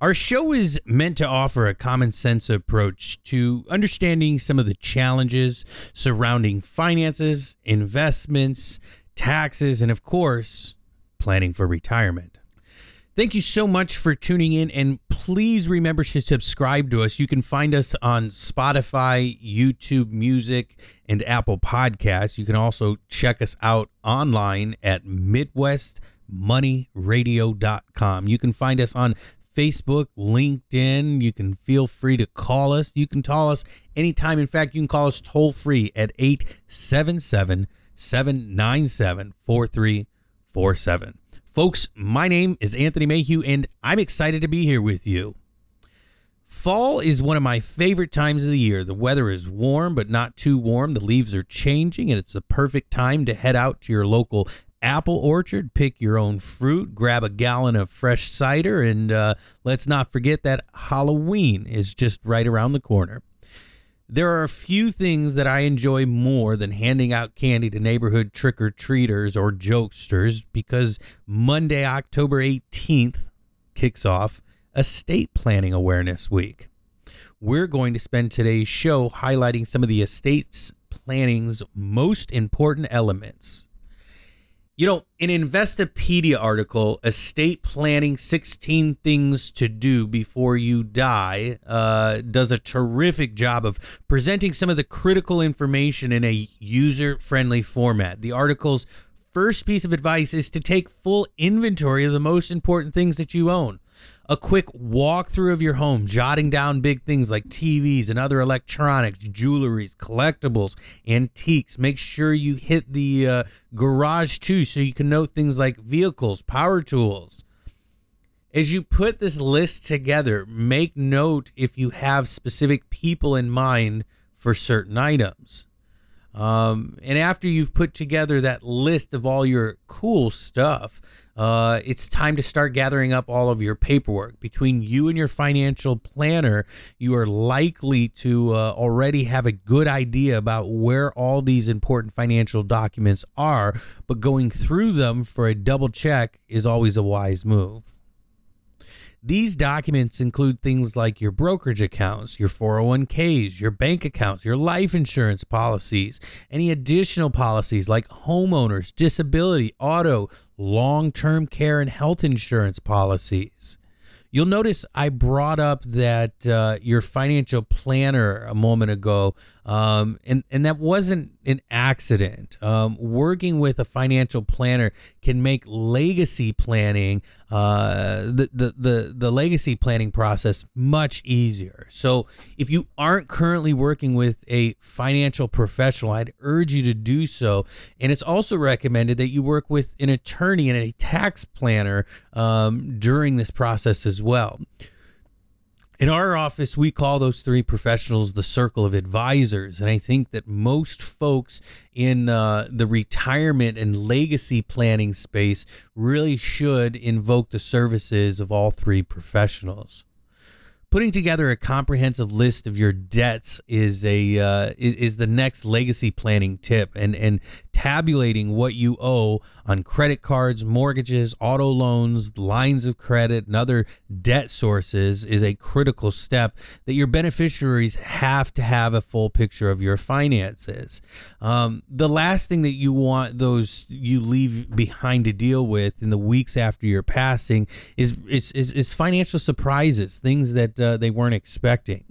Our show is meant to offer a common sense approach to understanding some of the challenges surrounding finances, investments, taxes, and of course, planning for retirement. Thank you so much for tuning in, and please remember to subscribe to us. You can find us on Spotify, YouTube Music, and Apple Podcasts. You can also check us out online at MidwestMoneyRadio.com. You can find us on Facebook, LinkedIn. You can feel free to call us. You can call us anytime. In fact, you can call us toll free at 877 797 4347. Folks, my name is Anthony Mayhew, and I'm excited to be here with you. Fall is one of my favorite times of the year. The weather is warm, but not too warm. The leaves are changing, and it's the perfect time to head out to your local apple orchard, pick your own fruit, grab a gallon of fresh cider, and uh, let's not forget that Halloween is just right around the corner. There are a few things that I enjoy more than handing out candy to neighborhood trick or treaters or jokesters because Monday, October 18th, kicks off Estate Planning Awareness Week. We're going to spend today's show highlighting some of the estates planning's most important elements. You know, an Investopedia article, Estate Planning 16 Things to Do Before You Die, uh, does a terrific job of presenting some of the critical information in a user friendly format. The article's first piece of advice is to take full inventory of the most important things that you own a quick walkthrough of your home, jotting down big things like TVs and other electronics, jewelries, collectibles, antiques. Make sure you hit the uh, garage too so you can note things like vehicles, power tools. As you put this list together, make note if you have specific people in mind for certain items. Um, and after you've put together that list of all your cool stuff, uh, it's time to start gathering up all of your paperwork. Between you and your financial planner, you are likely to uh, already have a good idea about where all these important financial documents are, but going through them for a double check is always a wise move. These documents include things like your brokerage accounts, your 401ks, your bank accounts, your life insurance policies, any additional policies like homeowners, disability, auto, long term care, and health insurance policies. You'll notice I brought up that uh, your financial planner a moment ago, um, and and that wasn't an accident. Um, working with a financial planner can make legacy planning, uh, the, the the the legacy planning process much easier. So if you aren't currently working with a financial professional, I'd urge you to do so. And it's also recommended that you work with an attorney and a tax planner um, during this process as well. In our office, we call those three professionals the circle of advisors. And I think that most folks in uh, the retirement and legacy planning space really should invoke the services of all three professionals putting together a comprehensive list of your debts is a uh, is, is the next legacy planning tip and and tabulating what you owe on credit cards mortgages auto loans lines of credit and other debt sources is a critical step that your beneficiaries have to have a full picture of your finances. Um, the last thing that you want those you leave behind to deal with in the weeks after your passing is is, is, is financial surprises things that uh, they weren't expecting.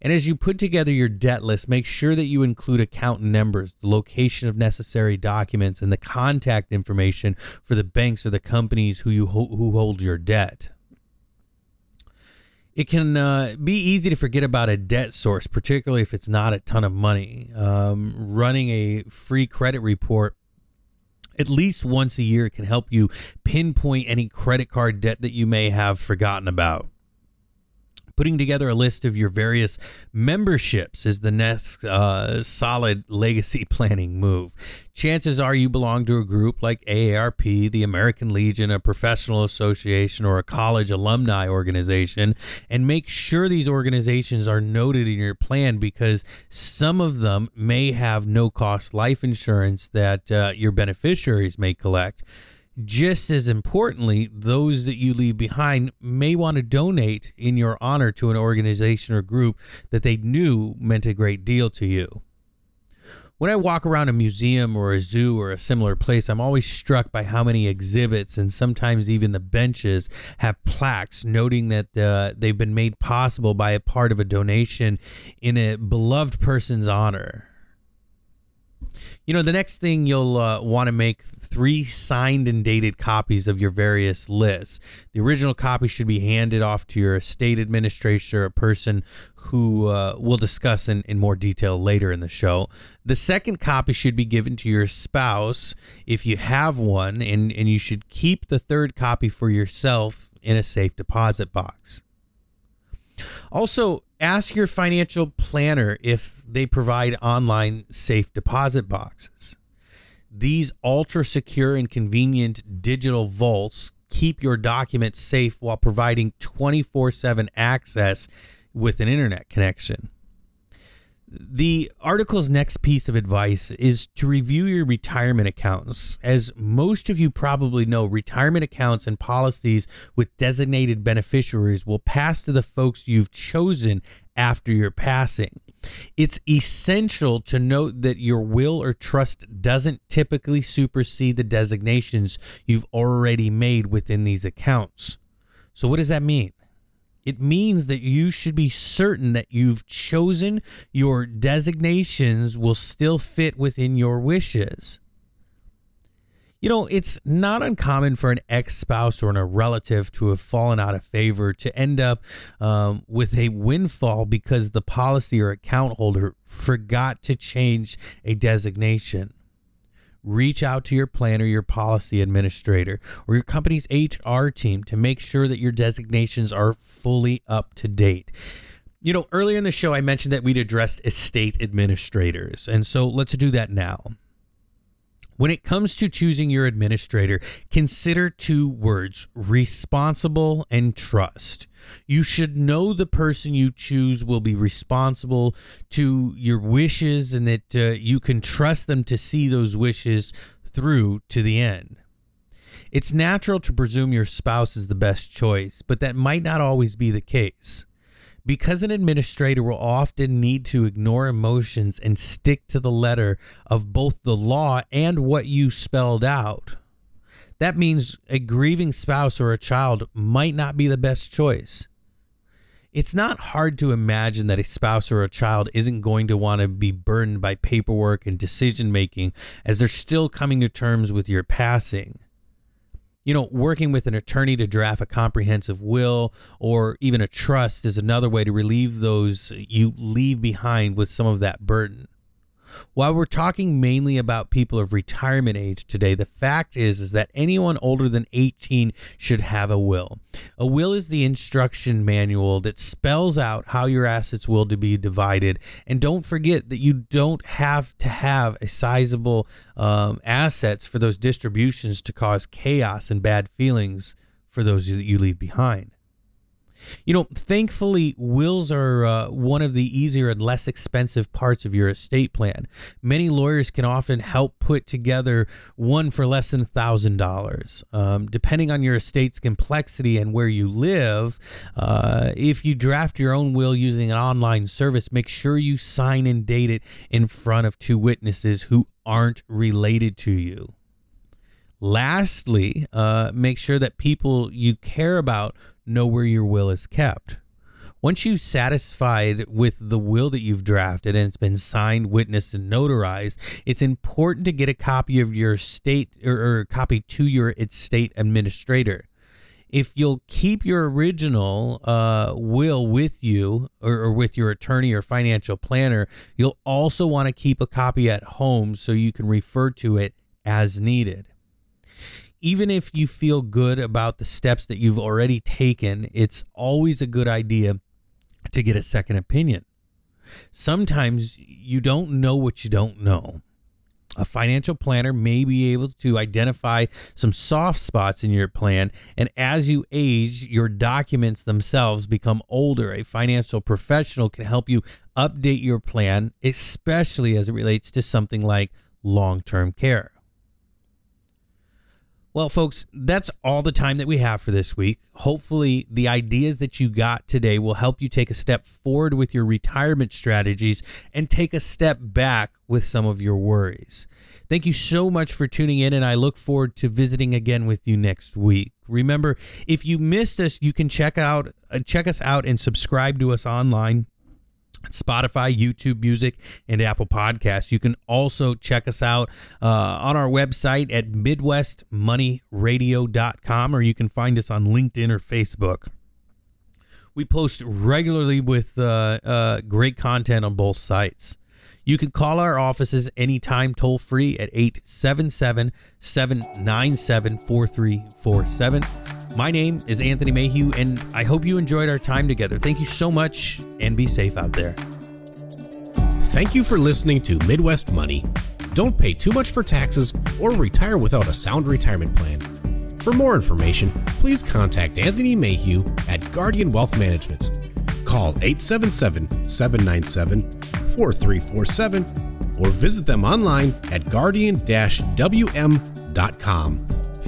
And as you put together your debt list, make sure that you include account numbers, the location of necessary documents, and the contact information for the banks or the companies who you ho- who hold your debt. It can uh, be easy to forget about a debt source, particularly if it's not a ton of money. Um, running a free credit report at least once a year can help you pinpoint any credit card debt that you may have forgotten about. Putting together a list of your various memberships is the next uh, solid legacy planning move. Chances are you belong to a group like AARP, the American Legion, a professional association, or a college alumni organization, and make sure these organizations are noted in your plan because some of them may have no cost life insurance that uh, your beneficiaries may collect just as importantly, those that you leave behind may want to donate in your honor to an organization or group that they knew meant a great deal to you. When I walk around a museum or a zoo or a similar place, I'm always struck by how many exhibits and sometimes even the benches have plaques noting that uh, they've been made possible by a part of a donation in a beloved person's honor. You know, the next thing you'll uh, want to make three signed and dated copies of your various lists. The original copy should be handed off to your estate administrator, a person who uh, we'll discuss in, in more detail later in the show. The second copy should be given to your spouse if you have one, and, and you should keep the third copy for yourself in a safe deposit box. Also, ask your financial planner if they provide online safe deposit boxes. These ultra secure and convenient digital vaults keep your documents safe while providing 24 7 access with an internet connection. The article's next piece of advice is to review your retirement accounts. As most of you probably know, retirement accounts and policies with designated beneficiaries will pass to the folks you've chosen after your passing. It's essential to note that your will or trust doesn't typically supersede the designations you've already made within these accounts. So, what does that mean? It means that you should be certain that you've chosen your designations will still fit within your wishes. You know, it's not uncommon for an ex spouse or a relative to have fallen out of favor to end up um, with a windfall because the policy or account holder forgot to change a designation. Reach out to your planner, your policy administrator, or your company's HR team to make sure that your designations are fully up to date. You know, earlier in the show, I mentioned that we'd address estate administrators. And so let's do that now. When it comes to choosing your administrator, consider two words responsible and trust. You should know the person you choose will be responsible to your wishes and that uh, you can trust them to see those wishes through to the end. It's natural to presume your spouse is the best choice, but that might not always be the case because an administrator will often need to ignore emotions and stick to the letter of both the law and what you spelled out. That means a grieving spouse or a child might not be the best choice. It's not hard to imagine that a spouse or a child isn't going to want to be burdened by paperwork and decision making as they're still coming to terms with your passing you know, working with an attorney to draft a comprehensive will or even a trust is another way to relieve those you leave behind with some of that burden. While we're talking mainly about people of retirement age today, the fact is is that anyone older than 18 should have a will. A will is the instruction manual that spells out how your assets will to be divided. And don't forget that you don't have to have a sizable um, assets for those distributions to cause chaos and bad feelings for those that you leave behind. You know, thankfully, wills are uh, one of the easier and less expensive parts of your estate plan. Many lawyers can often help put together one for less than $1,000. Um, depending on your estate's complexity and where you live, uh, if you draft your own will using an online service, make sure you sign and date it in front of two witnesses who aren't related to you. Lastly, uh, make sure that people you care about know where your will is kept. Once you've satisfied with the will that you've drafted and it's been signed, witnessed, and notarized, it's important to get a copy of your state or, or copy to your estate administrator. If you'll keep your original uh, will with you or, or with your attorney or financial planner, you'll also want to keep a copy at home so you can refer to it as needed even if you feel good about the steps that you've already taken, it's always a good idea to get a second opinion. Sometimes you don't know what you don't know. A financial planner may be able to identify some soft spots in your plan, and as you age, your documents themselves become older. A financial professional can help you update your plan, especially as it relates to something like long term care. Well, folks, that's all the time that we have for this week. Hopefully, the ideas that you got today will help you take a step forward with your retirement strategies and take a step back with some of your worries. Thank you so much for tuning in, and I look forward to visiting again with you next week. Remember, if you missed us, you can check out uh, check us out and subscribe to us online Spotify, YouTube Music, and Apple Podcasts. You can also check us out uh, on our website at MidwestMoneyRadio.com or you can find us on LinkedIn or Facebook. We post regularly with uh, uh, great content on both sites. You can call our offices anytime toll free at 877 797 4347. My name is Anthony Mayhew, and I hope you enjoyed our time together. Thank you so much, and be safe out there. Thank you for listening to Midwest Money. Don't pay too much for taxes or retire without a sound retirement plan. For more information, please contact Anthony Mayhew at Guardian Wealth Management. Call 877 797 4347 or visit them online at guardian wm.com.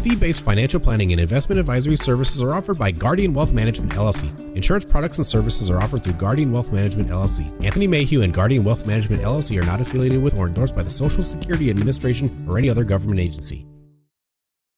Fee based financial planning and investment advisory services are offered by Guardian Wealth Management LLC. Insurance products and services are offered through Guardian Wealth Management LLC. Anthony Mayhew and Guardian Wealth Management LLC are not affiliated with or endorsed by the Social Security Administration or any other government agency.